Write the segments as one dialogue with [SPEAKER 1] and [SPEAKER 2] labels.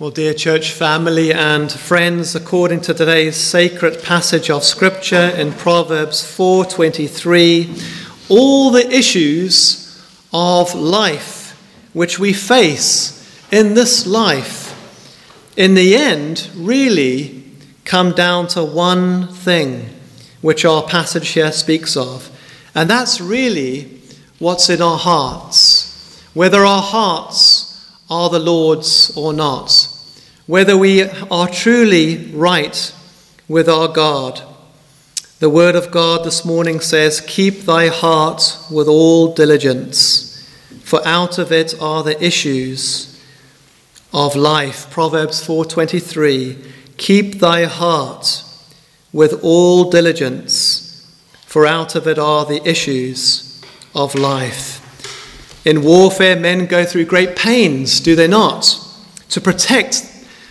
[SPEAKER 1] Well, dear church family and friends, according to today's sacred passage of scripture in Proverbs 4:23, all the issues of life which we face in this life in the end really come down to one thing which our passage here speaks of, and that's really what's in our hearts. Whether our hearts are the Lord's or not, whether we are truly right with our God. The Word of God this morning says, Keep thy heart with all diligence, for out of it are the issues of life. Proverbs 4:23 Keep thy heart with all diligence, for out of it are the issues of life. In warfare, men go through great pains, do they not, to protect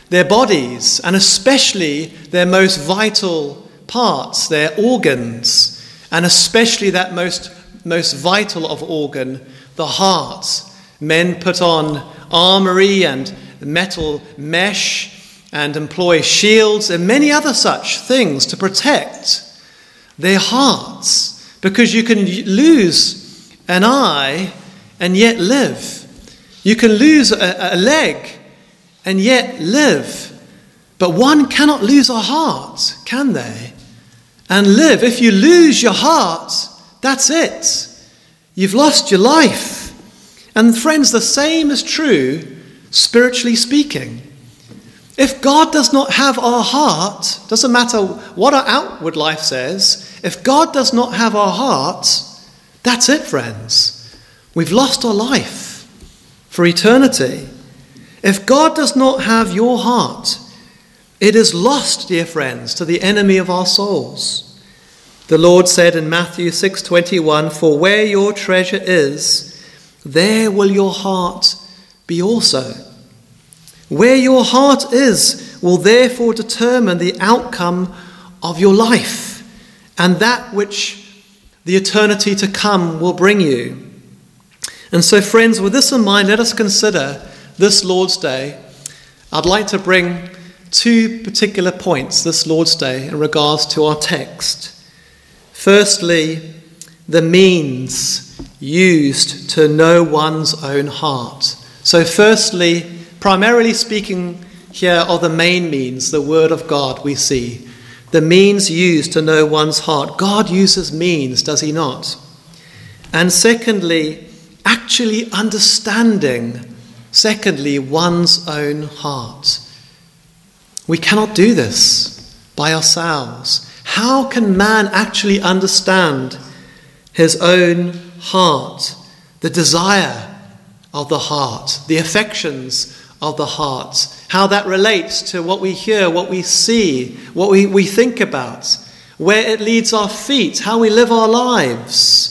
[SPEAKER 1] their bodies and especially their most vital parts, their organs, and especially that most, most vital of organ, the heart. Men put on armory and metal mesh and employ shields and many other such things to protect their hearts because you can lose an eye and yet live. You can lose a, a leg and yet live. But one cannot lose a heart, can they? And live. If you lose your heart, that's it. You've lost your life. And friends, the same is true spiritually speaking. If God does not have our heart, doesn't matter what our outward life says, if God does not have our heart, that's it, friends. We've lost our life for eternity. If God does not have your heart, it is lost, dear friends, to the enemy of our souls. The Lord said in Matthew 6:21, "For where your treasure is, there will your heart be also." Where your heart is will therefore determine the outcome of your life and that which the eternity to come will bring you. And so, friends, with this in mind, let us consider this Lord's Day. I'd like to bring two particular points this Lord's Day in regards to our text. Firstly, the means used to know one's own heart. So, firstly, primarily speaking here are the main means, the Word of God we see. The means used to know one's heart. God uses means, does He not? And secondly, actually understanding, secondly, one's own heart. We cannot do this by ourselves. How can man actually understand his own heart, the desire of the heart, the affections of the heart, how that relates to what we hear, what we see, what we, we think about, where it leads our feet, how we live our lives?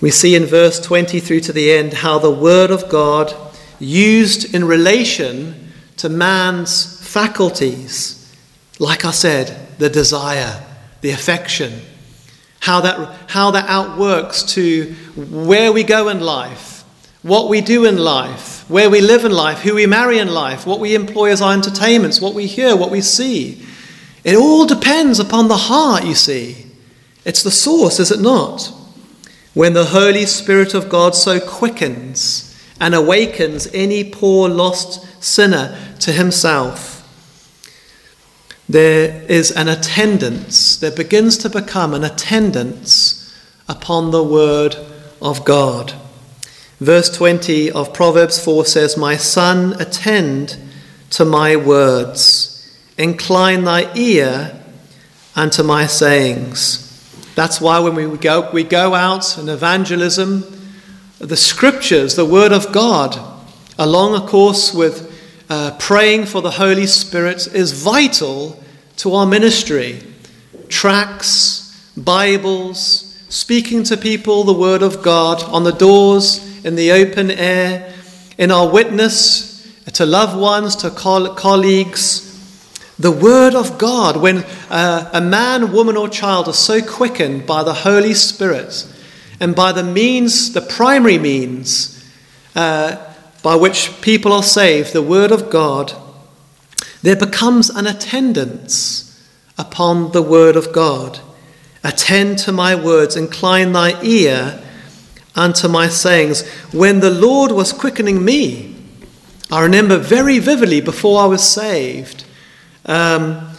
[SPEAKER 1] We see in verse 20 through to the end how the Word of God, used in relation to man's faculties, like I said, the desire, the affection, how that, how that outworks to where we go in life, what we do in life, where we live in life, who we marry in life, what we employ as our entertainments, what we hear, what we see. It all depends upon the heart, you see. It's the source, is it not? When the Holy Spirit of God so quickens and awakens any poor lost sinner to himself, there is an attendance, there begins to become an attendance upon the Word of God. Verse 20 of Proverbs 4 says, My son, attend to my words, incline thy ear unto my sayings. That's why when we go, we go out in evangelism, the scriptures, the Word of God, along, of course, with uh, praying for the Holy Spirit, is vital to our ministry. Tracts, Bibles, speaking to people the Word of God on the doors, in the open air, in our witness to loved ones, to colleagues, the Word of God, when uh, a man, woman, or child are so quickened by the Holy Spirit and by the means, the primary means, uh, by which people are saved, the Word of God, there becomes an attendance upon the Word of God. Attend to my words, incline thy ear unto my sayings. When the Lord was quickening me, I remember very vividly before I was saved, um,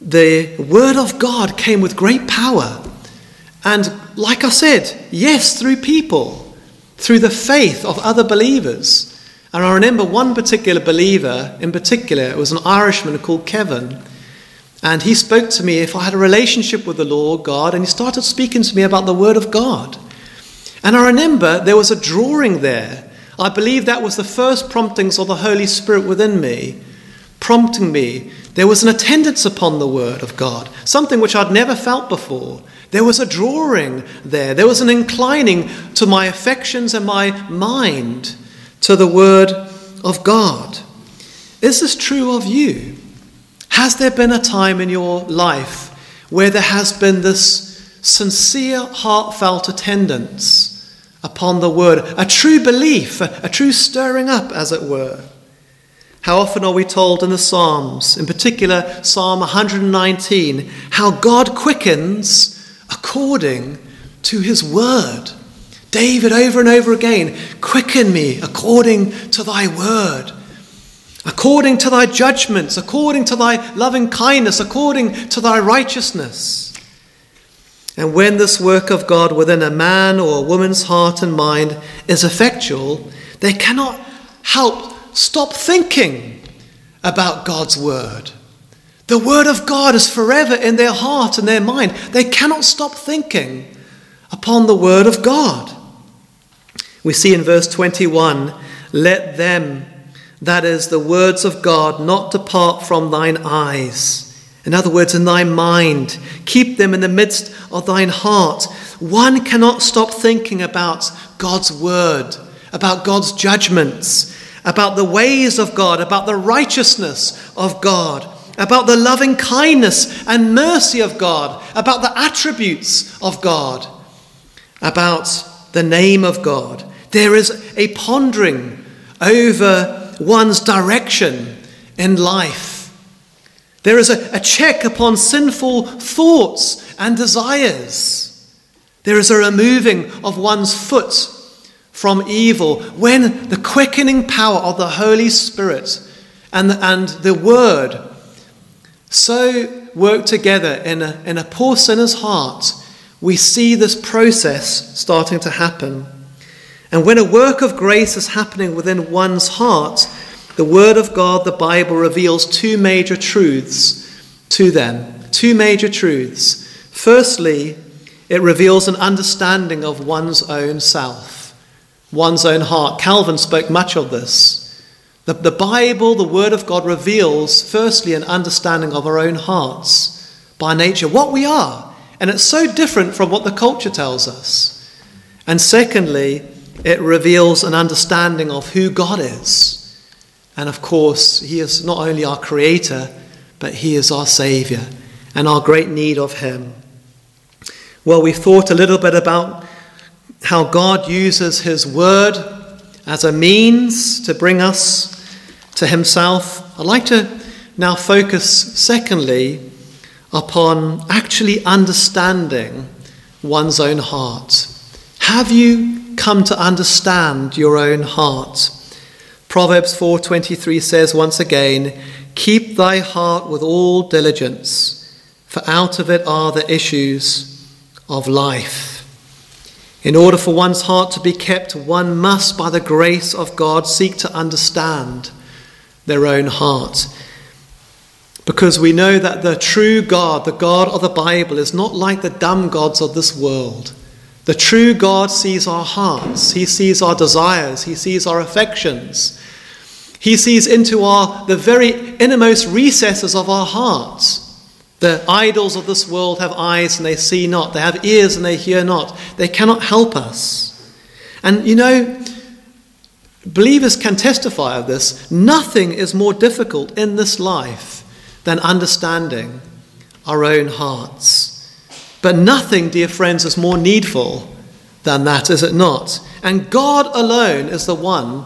[SPEAKER 1] the Word of God came with great power. And like I said, yes, through people, through the faith of other believers. And I remember one particular believer in particular, it was an Irishman called Kevin. And he spoke to me if I had a relationship with the Lord God, and he started speaking to me about the Word of God. And I remember there was a drawing there. I believe that was the first promptings of the Holy Spirit within me, prompting me. There was an attendance upon the Word of God, something which I'd never felt before. There was a drawing there, there was an inclining to my affections and my mind to the Word of God. Is this true of you? Has there been a time in your life where there has been this sincere, heartfelt attendance upon the Word, a true belief, a, a true stirring up, as it were? How often are we told in the Psalms, in particular Psalm 119, how God quickens according to his word? David, over and over again, quicken me according to thy word, according to thy judgments, according to thy loving kindness, according to thy righteousness. And when this work of God within a man or a woman's heart and mind is effectual, they cannot help stop thinking about God's word. The word of God is forever in their heart and their mind. They cannot stop thinking upon the word of God. We see in verse 21 let them, that is, the words of God, not depart from thine eyes. In other words, in thy mind, keep them in the midst of thine heart. One cannot stop thinking about God's word, about God's judgments, about the ways of God, about the righteousness of God, about the loving kindness and mercy of God, about the attributes of God, about the name of God. There is a pondering over one's direction in life. There is a, a check upon sinful thoughts and desires. There is a removing of one's foot from evil when the quickening power of the Holy Spirit and the, and the Word so work together in a, in a poor sinner's heart. We see this process starting to happen. And when a work of grace is happening within one's heart, the Word of God, the Bible, reveals two major truths to them. Two major truths. Firstly, it reveals an understanding of one's own self, one's own heart. Calvin spoke much of this. The, the Bible, the Word of God, reveals, firstly, an understanding of our own hearts by nature, what we are. And it's so different from what the culture tells us. And secondly, it reveals an understanding of who God is. And of course, He is not only our Creator, but He is our Saviour and our great need of Him. Well, we've thought a little bit about how God uses His Word as a means to bring us to Himself. I'd like to now focus, secondly, upon actually understanding one's own heart. Have you come to understand your own heart. Proverbs 4:23 says once again, "Keep thy heart with all diligence, for out of it are the issues of life." In order for one's heart to be kept, one must, by the grace of God, seek to understand their own heart. Because we know that the true God, the God of the Bible, is not like the dumb gods of this world. The true God sees our hearts, He sees our desires, He sees our affections. He sees into our the very innermost recesses of our hearts. The idols of this world have eyes and they see not, they have ears and they hear not. They cannot help us. And you know, believers can testify of this. Nothing is more difficult in this life than understanding our own hearts. But nothing, dear friends, is more needful than that, is it not? And God alone is the one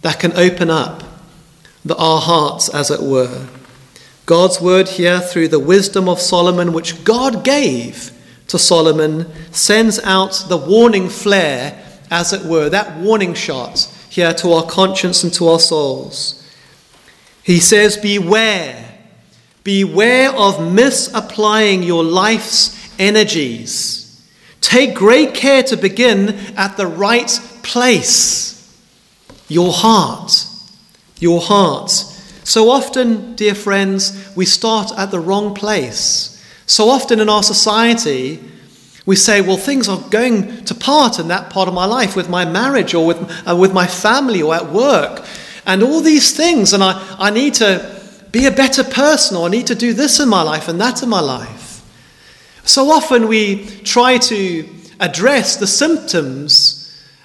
[SPEAKER 1] that can open up the, our hearts, as it were. God's word here, through the wisdom of Solomon, which God gave to Solomon, sends out the warning flare, as it were, that warning shot here to our conscience and to our souls. He says, Beware. Beware of misapplying your life's energies. Take great care to begin at the right place your heart. Your heart. So often, dear friends, we start at the wrong place. So often in our society, we say, well, things are going to part in that part of my life with my marriage or with, uh, with my family or at work and all these things. And I, I need to be a better person or I need to do this in my life and that in my life. So often we try to address the symptoms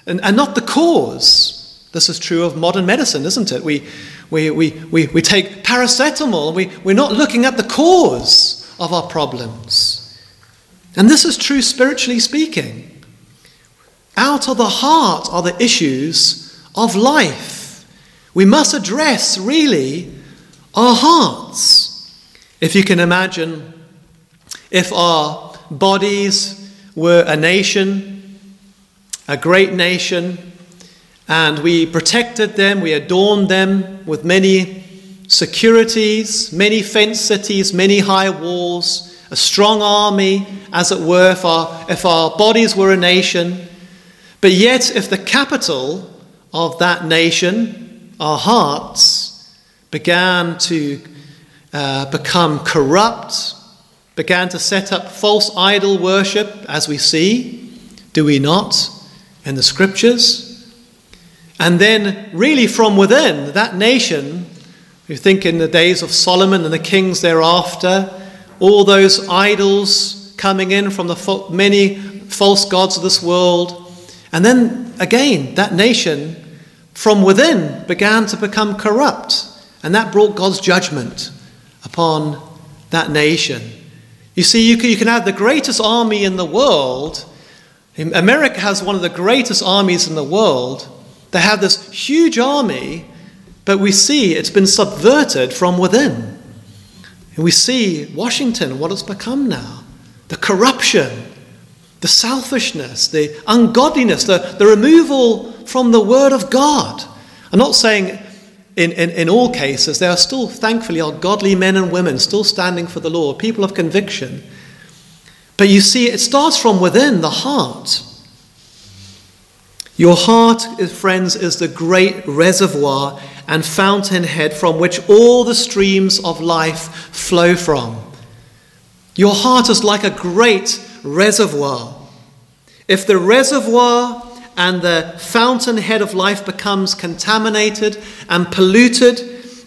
[SPEAKER 1] and, and not the cause. This is true of modern medicine, isn't it? We, we, we, we, we take paracetamol, we, we're not looking at the cause of our problems. And this is true spiritually speaking. Out of the heart are the issues of life. We must address, really, our hearts. If you can imagine, if our bodies were a nation, a great nation, and we protected them, we adorned them with many securities, many fenced cities, many high walls, a strong army, as it were, if our, if our bodies were a nation. But yet, if the capital of that nation, our hearts, began to uh, become corrupt, began to set up false idol worship, as we see, do we not, in the scriptures? And then, really, from within that nation, you think in the days of Solomon and the kings thereafter, all those idols coming in from the many false gods of this world. And then again, that nation from within began to become corrupt. And that brought God's judgment upon that nation. You see, you can, you can have the greatest army in the world. America has one of the greatest armies in the world. They have this huge army, but we see it's been subverted from within. And we see Washington, what it's become now the corruption, the selfishness, the ungodliness, the, the removal from the Word of God. I'm not saying in, in, in all cases, there are still, thankfully, are godly men and women still standing for the Lord, people of conviction. But you see, it starts from within the heart. Your heart, friends, is the great reservoir and fountainhead from which all the streams of life flow from. Your heart is like a great reservoir. If the reservoir and the fountainhead of life becomes contaminated and polluted,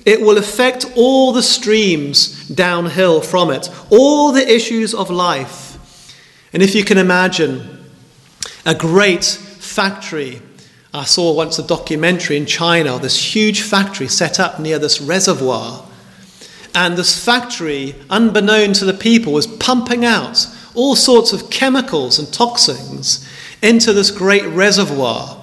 [SPEAKER 1] it will affect all the streams downhill from it, all the issues of life. And if you can imagine a great factory I saw once a documentary in China, this huge factory set up near this reservoir. And this factory, unbeknown to the people, was pumping out all sorts of chemicals and toxins into this great reservoir.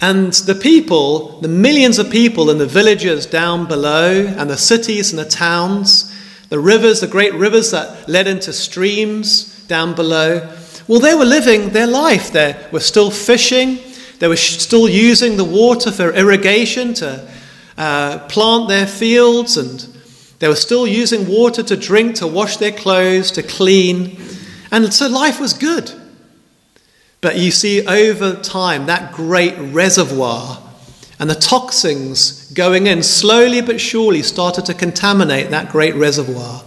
[SPEAKER 1] And the people, the millions of people in the villages down below, and the cities and the towns, the rivers, the great rivers that led into streams down below, well, they were living their life. They were still fishing, they were still using the water for irrigation to uh, plant their fields, and they were still using water to drink, to wash their clothes, to clean. And so life was good. But you see, over time, that great reservoir and the toxins going in slowly but surely started to contaminate that great reservoir.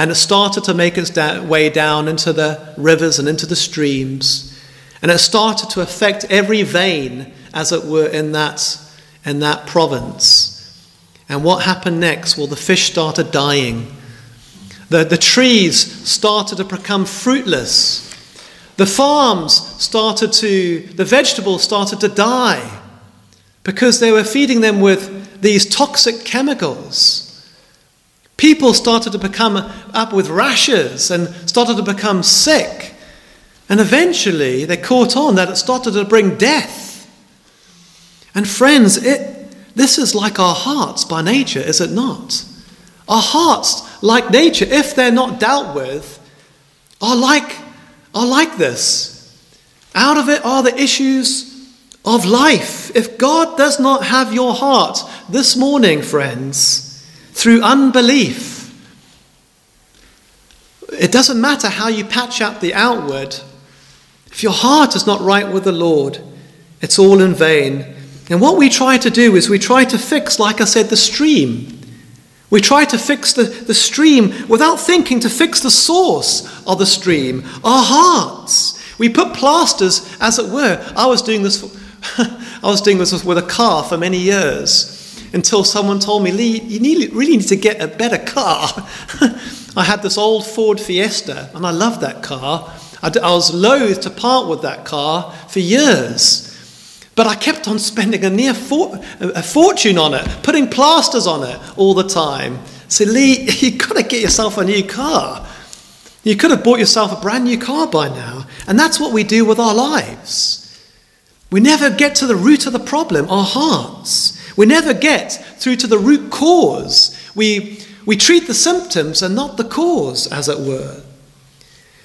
[SPEAKER 1] And it started to make its way down into the rivers and into the streams. And it started to affect every vein, as it were, in that, in that province. And what happened next? Well, the fish started dying. The, the trees started to become fruitless. The farms started to, the vegetables started to die because they were feeding them with these toxic chemicals. People started to become up with rashes and started to become sick. And eventually they caught on that it started to bring death. And friends, it, this is like our hearts by nature, is it not? Our hearts, like nature, if they're not dealt with, are like, are like this. Out of it are the issues of life. If God does not have your heart this morning, friends, through unbelief, it doesn't matter how you patch up the outward. If your heart is not right with the Lord, it's all in vain. And what we try to do is we try to fix, like I said, the stream. We try to fix the, the stream without thinking to fix the source of the stream, our hearts. We put plasters, as it were. I was doing this. For, I was doing this with a car for many years until someone told me, Lee, you need, really need to get a better car. I had this old Ford Fiesta, and I loved that car. I, I was loath to part with that car for years. But I kept on spending a near for, a fortune on it, putting plasters on it all the time. So, Lee, you've got to get yourself a new car. You could have bought yourself a brand new car by now. And that's what we do with our lives. We never get to the root of the problem, our hearts. We never get through to the root cause. We, we treat the symptoms and not the cause, as it were.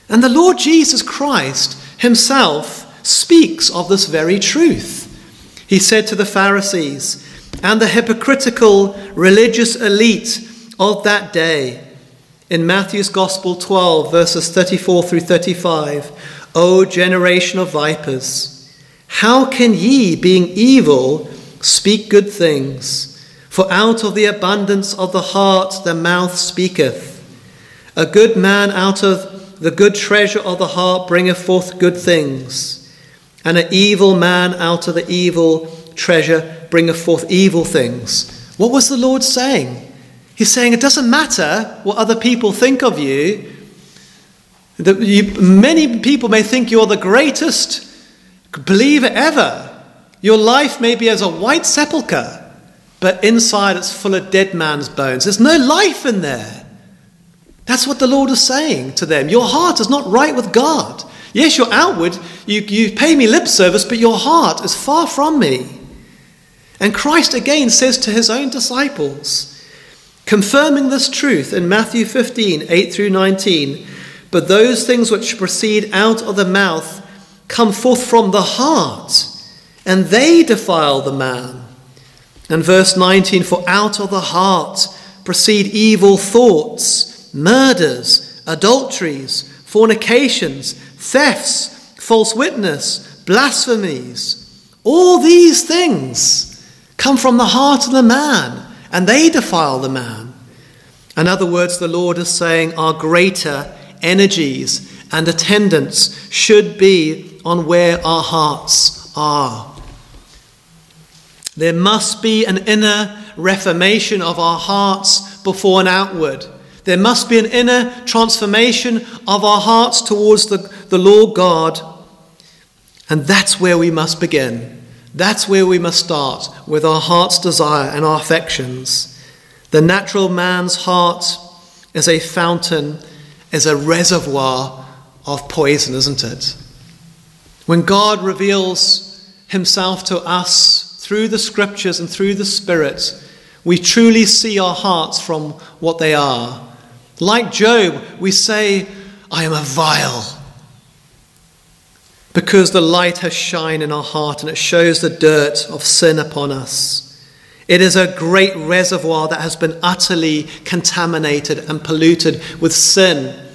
[SPEAKER 1] And the Lord Jesus Christ himself speaks of this very truth. He said to the Pharisees and the hypocritical religious elite of that day in Matthew's Gospel 12, verses 34 through 35 O generation of vipers, how can ye, being evil, speak good things? For out of the abundance of the heart the mouth speaketh. A good man out of the good treasure of the heart bringeth forth good things and an evil man out of the evil treasure bringeth forth evil things. What was the Lord saying? He's saying it doesn't matter what other people think of you. That many people may think you're the greatest believer ever. Your life may be as a white sepulchre, but inside it's full of dead man's bones. There's no life in there. That's what the Lord is saying to them. Your heart is not right with God. Yes, you're outward, you, you pay me lip service, but your heart is far from me. And Christ again says to his own disciples, confirming this truth in Matthew 15 8 through 19, but those things which proceed out of the mouth come forth from the heart, and they defile the man. And verse 19, for out of the heart proceed evil thoughts, murders, adulteries, fornications thefts, false witness, blasphemies. All these things come from the heart of the man, and they defile the man. In other words, the Lord is saying our greater energies and attendance should be on where our hearts are. There must be an inner reformation of our hearts before an outward. There must be an inner transformation of our hearts towards the, the Lord God. And that's where we must begin. That's where we must start with our heart's desire and our affections. The natural man's heart is a fountain, is a reservoir of poison, isn't it? When God reveals himself to us through the scriptures and through the Spirit, we truly see our hearts from what they are. Like Job, we say, I am a vile. Because the light has shined in our heart and it shows the dirt of sin upon us. It is a great reservoir that has been utterly contaminated and polluted with sin.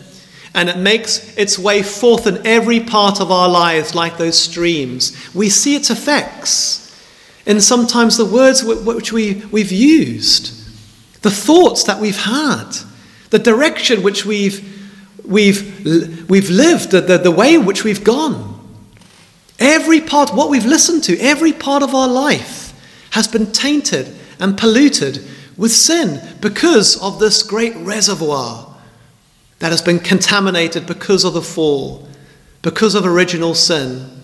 [SPEAKER 1] And it makes its way forth in every part of our lives like those streams. We see its effects in sometimes the words which we, we've used, the thoughts that we've had the direction which we've, we've, we've lived, the, the, way in which we've gone. Every part, what we've listened to, every part of our life has been tainted and polluted with sin because of this great reservoir that has been contaminated because of the fall, because of original sin.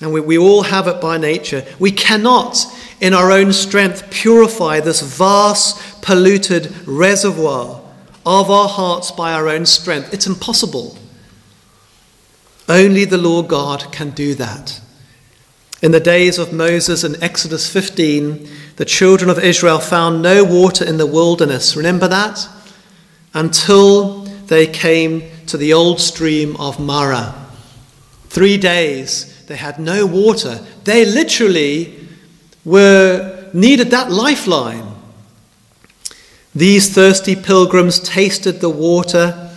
[SPEAKER 1] And we, we all have it by nature. We cannot, in our own strength, purify this vast, polluted reservoir of our hearts by our own strength. It's impossible. Only the Lord God can do that. In the days of Moses in Exodus 15, the children of Israel found no water in the wilderness. Remember that? Until they came to the old stream of Marah. Three days they had no water. They literally were needed that lifeline. These thirsty pilgrims tasted the water,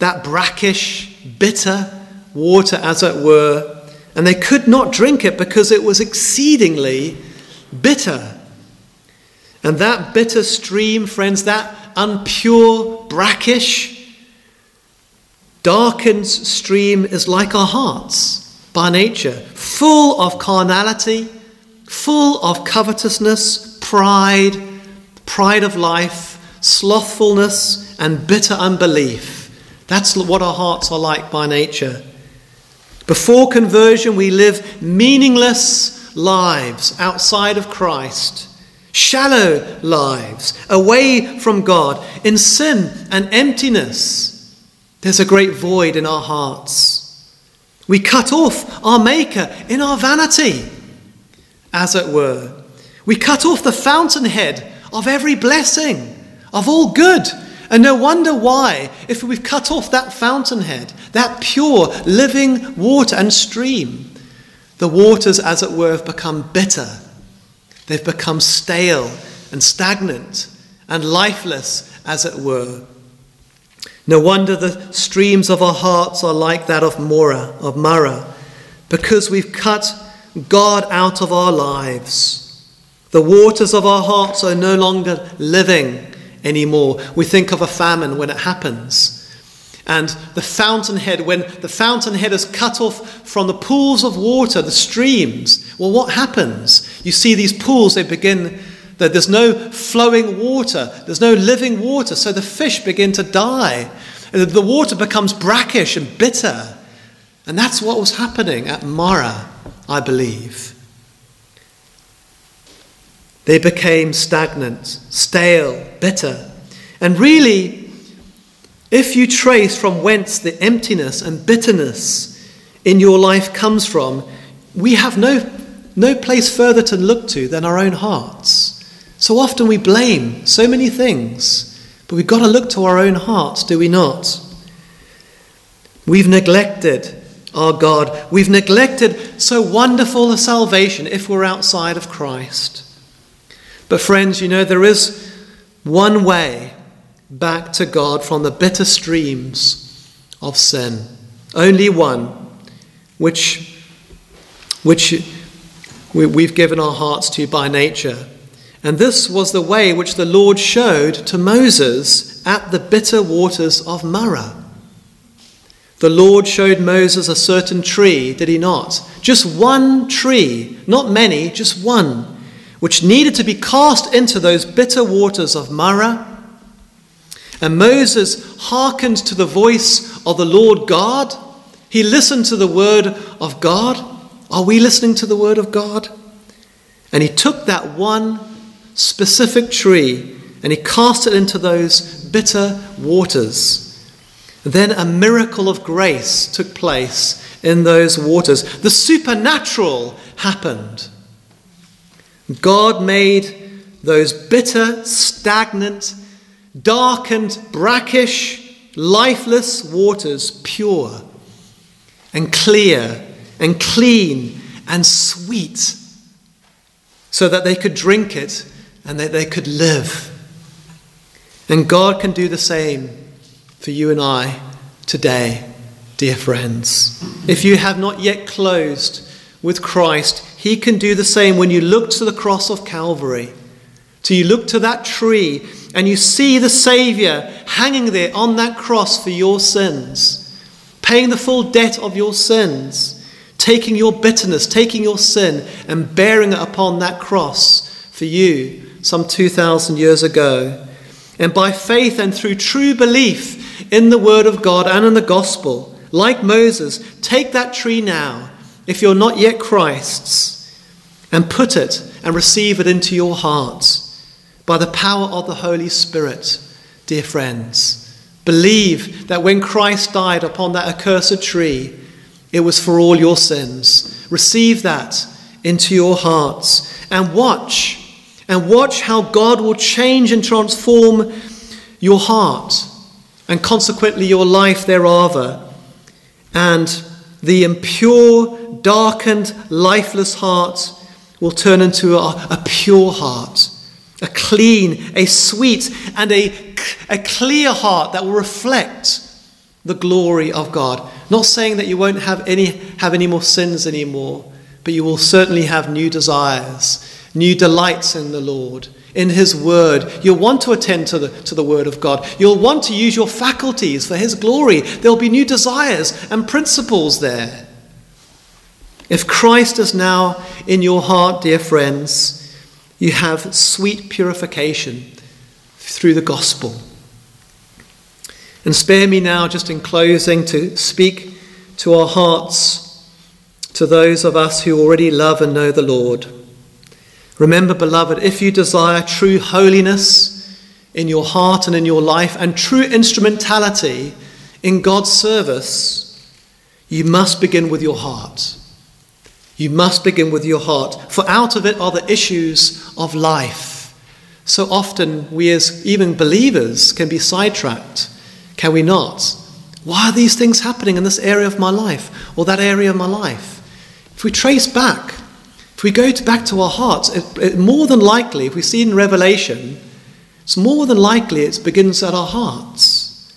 [SPEAKER 1] that brackish, bitter water, as it were, and they could not drink it because it was exceedingly bitter. And that bitter stream, friends, that unpure, brackish, darkened stream is like our hearts by nature, full of carnality, full of covetousness, pride, pride of life, slothfulness, and bitter unbelief. That's what our hearts are like by nature. Before conversion, we live meaningless lives outside of Christ, shallow lives, away from God, in sin and emptiness. There's a great void in our hearts. We cut off our Maker in our vanity, as it were. We cut off the fountainhead of every blessing, of all good and no wonder why, if we've cut off that fountainhead, that pure, living water and stream, the waters, as it were, have become bitter. They've become stale and stagnant and lifeless, as it were. No wonder the streams of our hearts are like that of Mora, of Marah, because we've cut God out of our lives. The waters of our hearts are no longer living anymore. We think of a famine when it happens. And the fountainhead, when the fountainhead is cut off from the pools of water, the streams, well, what happens? You see these pools, they begin, there's no flowing water, there's no living water, so the fish begin to die. The water becomes brackish and bitter. And that's what was happening at Marah, I believe. They became stagnant, stale, bitter. And really, if you trace from whence the emptiness and bitterness in your life comes from, we have no, no place further to look to than our own hearts. So often we blame so many things, but we've got to look to our own hearts, do we not? We've neglected our God. We've neglected so wonderful a salvation if we're outside of Christ. But, friends, you know, there is one way back to God from the bitter streams of sin. Only one, which, which we, have given our hearts to by nature. And this was the way which the Lord showed to Moses at the bitter waters of Marah. The Lord showed Moses a certain tree, did he not? Just one tree, not many, just one which needed to be cast into those bitter waters of Marah. And Moses hearkened to the voice of the Lord God. He listened to the word of God. Are we listening to the word of God? And he took that one specific tree and he cast it into those bitter waters. Then a miracle of grace took place in those waters. The supernatural happened. God made those bitter, stagnant, darkened, brackish, lifeless waters pure and clear and clean and sweet so that they could drink it and that they could live. And God can do the same for you and I today, dear friends. If you have not yet closed with Christ, He can do the same when you look to the cross of Calvary. To you look to that tree and you see the Savior hanging there on that cross for your sins, paying the full debt of your sins, taking your bitterness, taking your sin, and bearing it upon that cross for you some 2,000 years ago. And by faith and through true belief in the Word of God and in the gospel, like Moses, take that tree now if you're not yet Christ's, and put it and receive it into your heart by the power of the Holy Spirit, dear friends. Believe that when Christ died upon that accursed tree, it was for all your sins. Receive that into your hearts and watch and watch how God will change and transform your heart and consequently your life thereafter. And the impure, darkened, lifeless heart will turn into a, a pure heart, a clean, a sweet, and a, a clear heart that will reflect the glory of God. Not saying that you won't have any, have any more sins anymore, but you will certainly have new desires, new delights in the Lord, in His Word. You'll want to attend to the, to the Word of God. You'll want to use your faculties for His glory. There'll be new desires and principles there. If Christ is now in your heart, dear friends, you have sweet purification through the gospel. And spare me now, just in closing, to speak to our hearts, to those of us who already love and know the Lord. Remember, beloved, if you desire true holiness in your heart and in your life and true instrumentality in God's service, you must begin with your heart. You must begin with your heart, for out of it are the issues of life. So often, we as even believers can be sidetracked, can we not? Why are these things happening in this area of my life or that area of my life? If we trace back, if we go to back to our hearts, it, it, more than likely, if we see in Revelation, it's more than likely it begins at our hearts.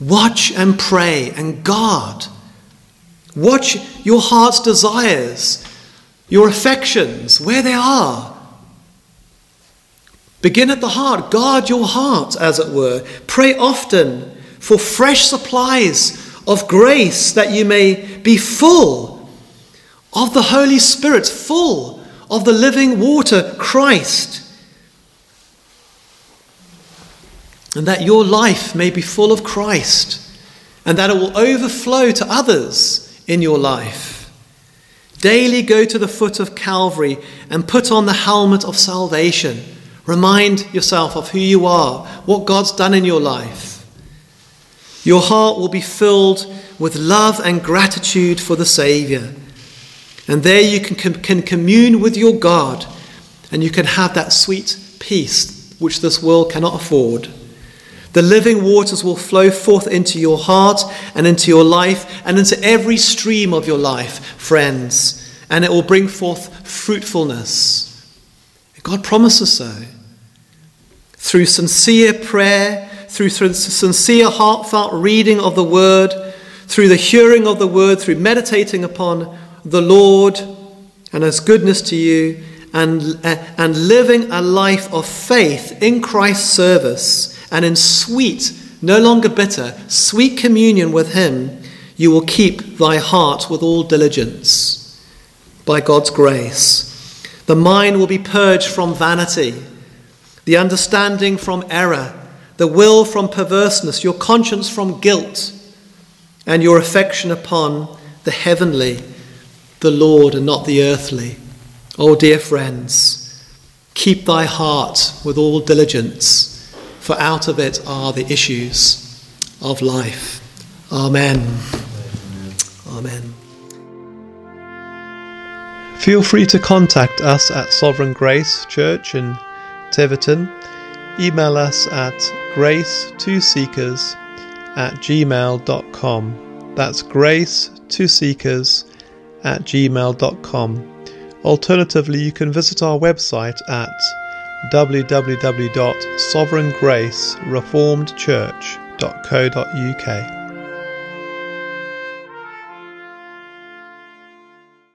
[SPEAKER 1] Watch and pray and guard. Watch your heart's desires, your affections, where they are. Begin at the heart. Guard your heart, as it were. Pray often for fresh supplies of grace that you may be full of the Holy Spirit, full of the living water, Christ. And that your life may be full of Christ, and that it will overflow to others in your life. Daily go to the foot of Calvary and put on the helmet of salvation. Remind yourself of who you are, what God's done in your life. Your heart will be filled with love and gratitude for the Saviour. And there you can, can commune with your God and you can have that sweet peace which this world cannot afford. The living waters will flow forth into your heart and into your life and into every stream of your life, friends, and it will bring forth fruitfulness. God promises so. Through sincere prayer, through sincere, heartfelt reading of the word, through the hearing of the word, through meditating upon the Lord and His goodness to you, and, uh, and living a life of faith in Christ's service and in sweet, no longer bitter, sweet communion with Him, you will keep thy heart with all diligence by God's grace. The mind will be purged from vanity, the understanding from error, the will from perverseness, your conscience from guilt, and your affection upon the heavenly the Lord and not the earthly. Oh, dear friends, keep thy heart with all diligence, for out of it are the issues of life. Amen. Amen. Feel free to contact us at Sovereign Grace Church in Tiverton. Email us at grace2seekers at gmail.com. That's grace to seekers at gmail.com. Alternatively, you can visit our website at www.sovereigngracereformedchurch.co.uk.